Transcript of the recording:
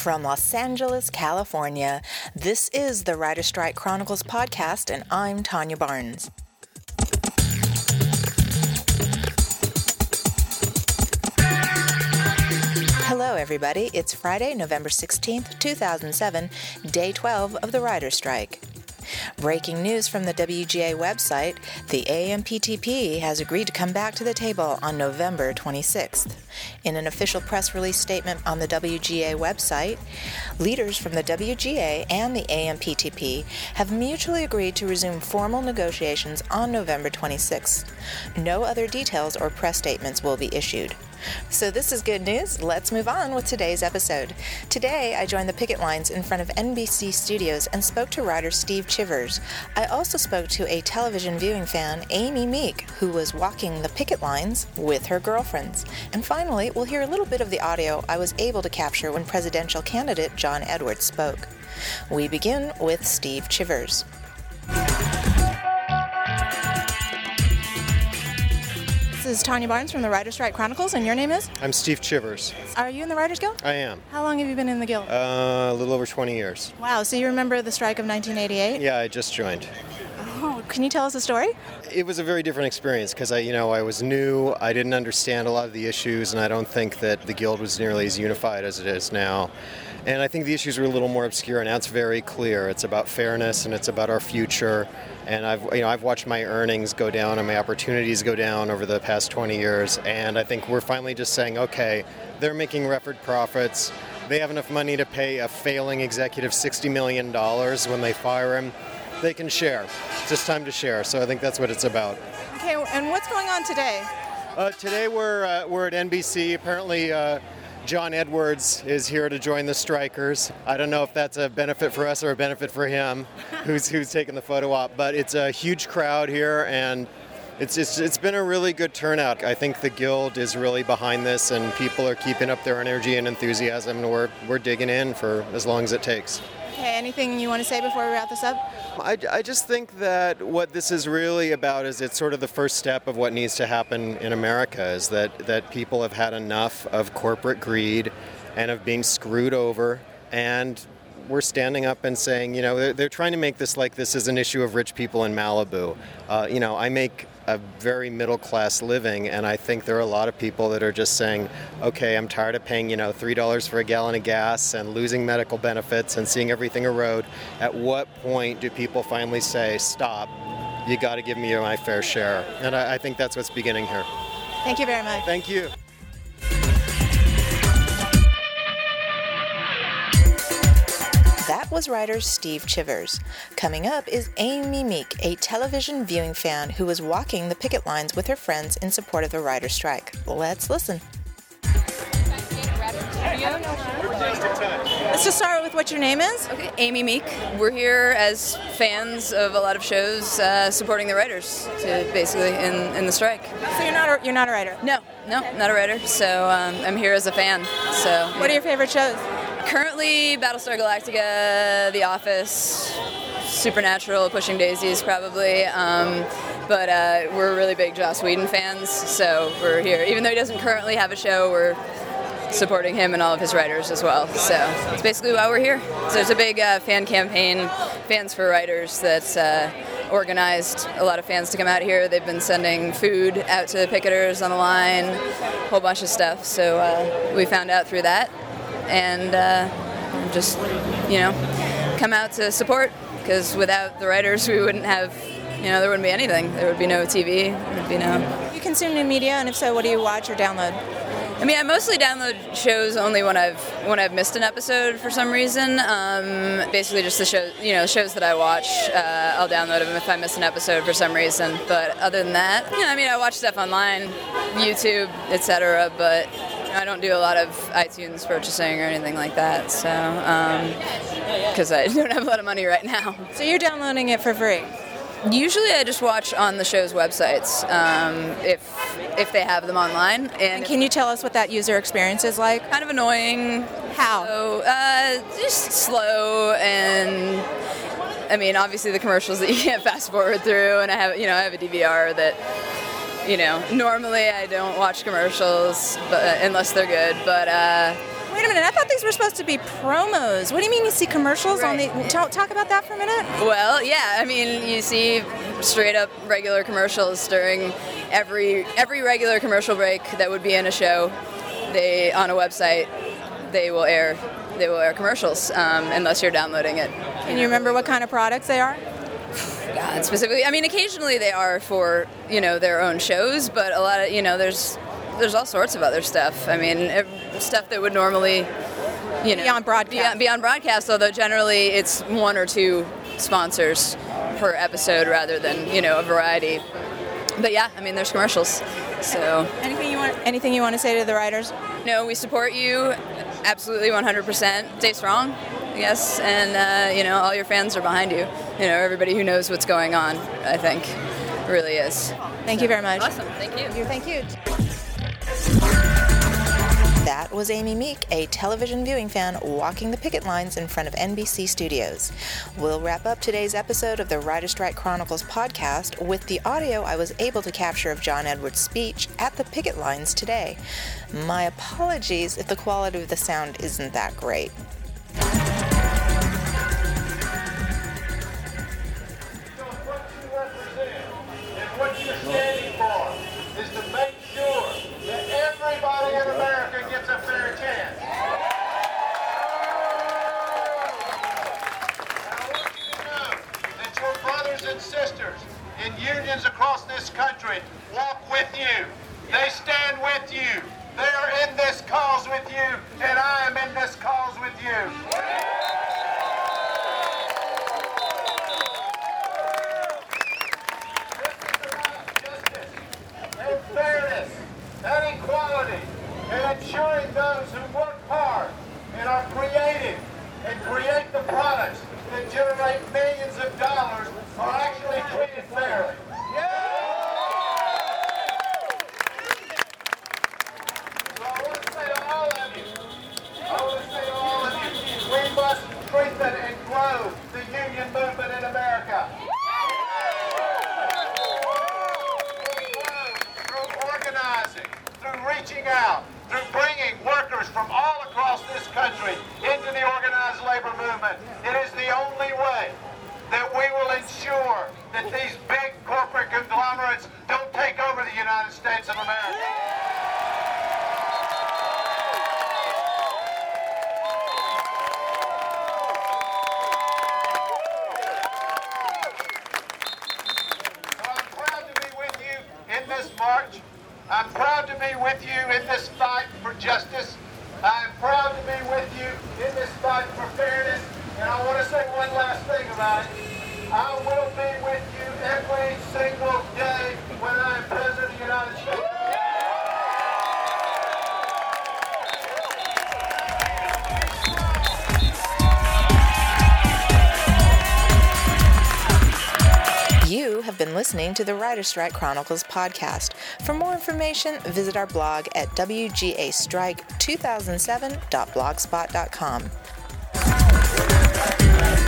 From Los Angeles, California, this is the Writer Strike Chronicles podcast, and I'm Tanya Barnes. Hello, everybody. It's Friday, November 16th, 2007, day 12 of the Writer Strike. Breaking news from the WGA website the AMPTP has agreed to come back to the table on November 26th. In an official press release statement on the WGA website, leaders from the WGA and the AMPTP have mutually agreed to resume formal negotiations on November 26th. No other details or press statements will be issued. So, this is good news. Let's move on with today's episode. Today, I joined the picket lines in front of NBC studios and spoke to writer Steve Chivers. I also spoke to a television viewing fan, Amy Meek, who was walking the picket lines with her girlfriends. And finally, we'll hear a little bit of the audio I was able to capture when presidential candidate John Edwards spoke. We begin with Steve Chivers. Is Tanya Barnes from the Writer Strike Chronicles, and your name is? I'm Steve Chivers. Are you in the Writers Guild? I am. How long have you been in the Guild? Uh, a little over 20 years. wow, so you remember the strike of 1988? Yeah, I just joined. Can you tell us a story? It was a very different experience because I, you know, I was new. I didn't understand a lot of the issues, and I don't think that the guild was nearly as unified as it is now. And I think the issues were a little more obscure, and now it's very clear. It's about fairness, and it's about our future. And I've, you know, I've watched my earnings go down and my opportunities go down over the past 20 years. And I think we're finally just saying, okay, they're making record profits. They have enough money to pay a failing executive $60 million when they fire him. They can share. It's just time to share. So I think that's what it's about. Okay, and what's going on today? Uh, today we're uh, we're at NBC. Apparently, uh, John Edwards is here to join the strikers. I don't know if that's a benefit for us or a benefit for him, who's who's taking the photo op. But it's a huge crowd here, and it's it's it's been a really good turnout. I think the guild is really behind this, and people are keeping up their energy and enthusiasm, and we're we're digging in for as long as it takes. Okay, anything you want to say before we wrap this up? I, I just think that what this is really about is it's sort of the first step of what needs to happen in America is that, that people have had enough of corporate greed and of being screwed over and we're standing up and saying, you know, they're, they're trying to make this like this is an issue of rich people in Malibu. Uh, you know, I make a very middle class living, and I think there are a lot of people that are just saying, okay, I'm tired of paying, you know, $3 for a gallon of gas and losing medical benefits and seeing everything erode. At what point do people finally say, stop, you got to give me my fair share? And I, I think that's what's beginning here. Thank you very much. Thank you. That was writer Steve Chivers. Coming up is Amy Meek, a television viewing fan who was walking the picket lines with her friends in support of the writer strike. Let's listen. Let's just start with what your name is. Okay, Amy Meek. We're here as fans of a lot of shows uh, supporting the writers to basically in, in the strike. So you're not a, you're not a writer. No, no, not a writer. So um, I'm here as a fan. So What are your favorite shows? Currently Battlestar Galactica, The Office, Supernatural, Pushing Daisies, probably. Um, but uh, we're really big Joss Whedon fans, so we're here. Even though he doesn't currently have a show, we're supporting him and all of his writers as well. So it's basically why we're here. So there's a big uh, fan campaign, Fans for Writers, that's uh, organized a lot of fans to come out here. They've been sending food out to the picketers on the line, a whole bunch of stuff. So uh, we found out through that, and uh, just you know come out to support because without the writers, we wouldn't have. You know, there wouldn't be anything. There would be no TV. There would be no. You consume new media, and if so, what do you watch or download? I mean, I mostly download shows only when I've when I've missed an episode for some reason. Um, basically, just the show, you know, shows that I watch, uh, I'll download them if I miss an episode for some reason. But other than that, you know, I mean, I watch stuff online, YouTube, etc. But I don't do a lot of iTunes purchasing or anything like that. So, because I don't have a lot of money right now. So you're downloading it for free. Usually, I just watch on the show's websites um, if if they have them online. And, And can you tell us what that user experience is like? kind of annoying. How? So, uh, just slow and. I mean, obviously the commercials that you can't fast forward through, and I have, you know, I have a DVR that, you know, normally I don't watch commercials, but unless they're good. But uh, Wait a minute. I thought these were supposed to be promos. What do you mean you see commercials on the? Talk, talk about that for a minute. Well, yeah, I mean, you see straight up regular commercials during every every regular commercial break that would be in a show. They on a website, they will air they will air commercials um, unless you're downloading it. Can you remember what kind of products they are? God, specifically, I mean, occasionally they are for you know their own shows, but a lot of you know there's there's all sorts of other stuff. I mean, stuff that would normally you know Be on broadcast. be on, be on broadcast. Although generally it's one or two sponsors per episode rather than you know a variety. But yeah, I mean, there's commercials. So Anything you want? Anything you want to say to the writers? no, we support you absolutely 100%. Stay strong, yes, and uh, you know all your fans are behind you. You know everybody who knows what's going on. I think really is. Thank you very much. Awesome, thank you. Thank you. That was Amy Meek, a television viewing fan, walking the picket lines in front of NBC studios. We'll wrap up today's episode of the Writer Strike Chronicles podcast with the audio I was able to capture of John Edwards' speech at the picket lines today. My apologies if the quality of the sound isn't that great. You, and I am in this cause with you. This is about justice and fairness and equality and ensuring those who work hard and are creative and create the products that generate millions of dollars are actually treated fairly. So I want to say to all of you, I want to say to all of you, we must strengthen and grow the union movement in America. through organizing, through reaching out, through bringing workers from all across this country into the organized labor movement. It is the only way that we will ensure that these big corporate conglomerates don't take over the United States of America. Listening to the Writer Strike Chronicles podcast. For more information, visit our blog at wgastrike2007.blogspot.com.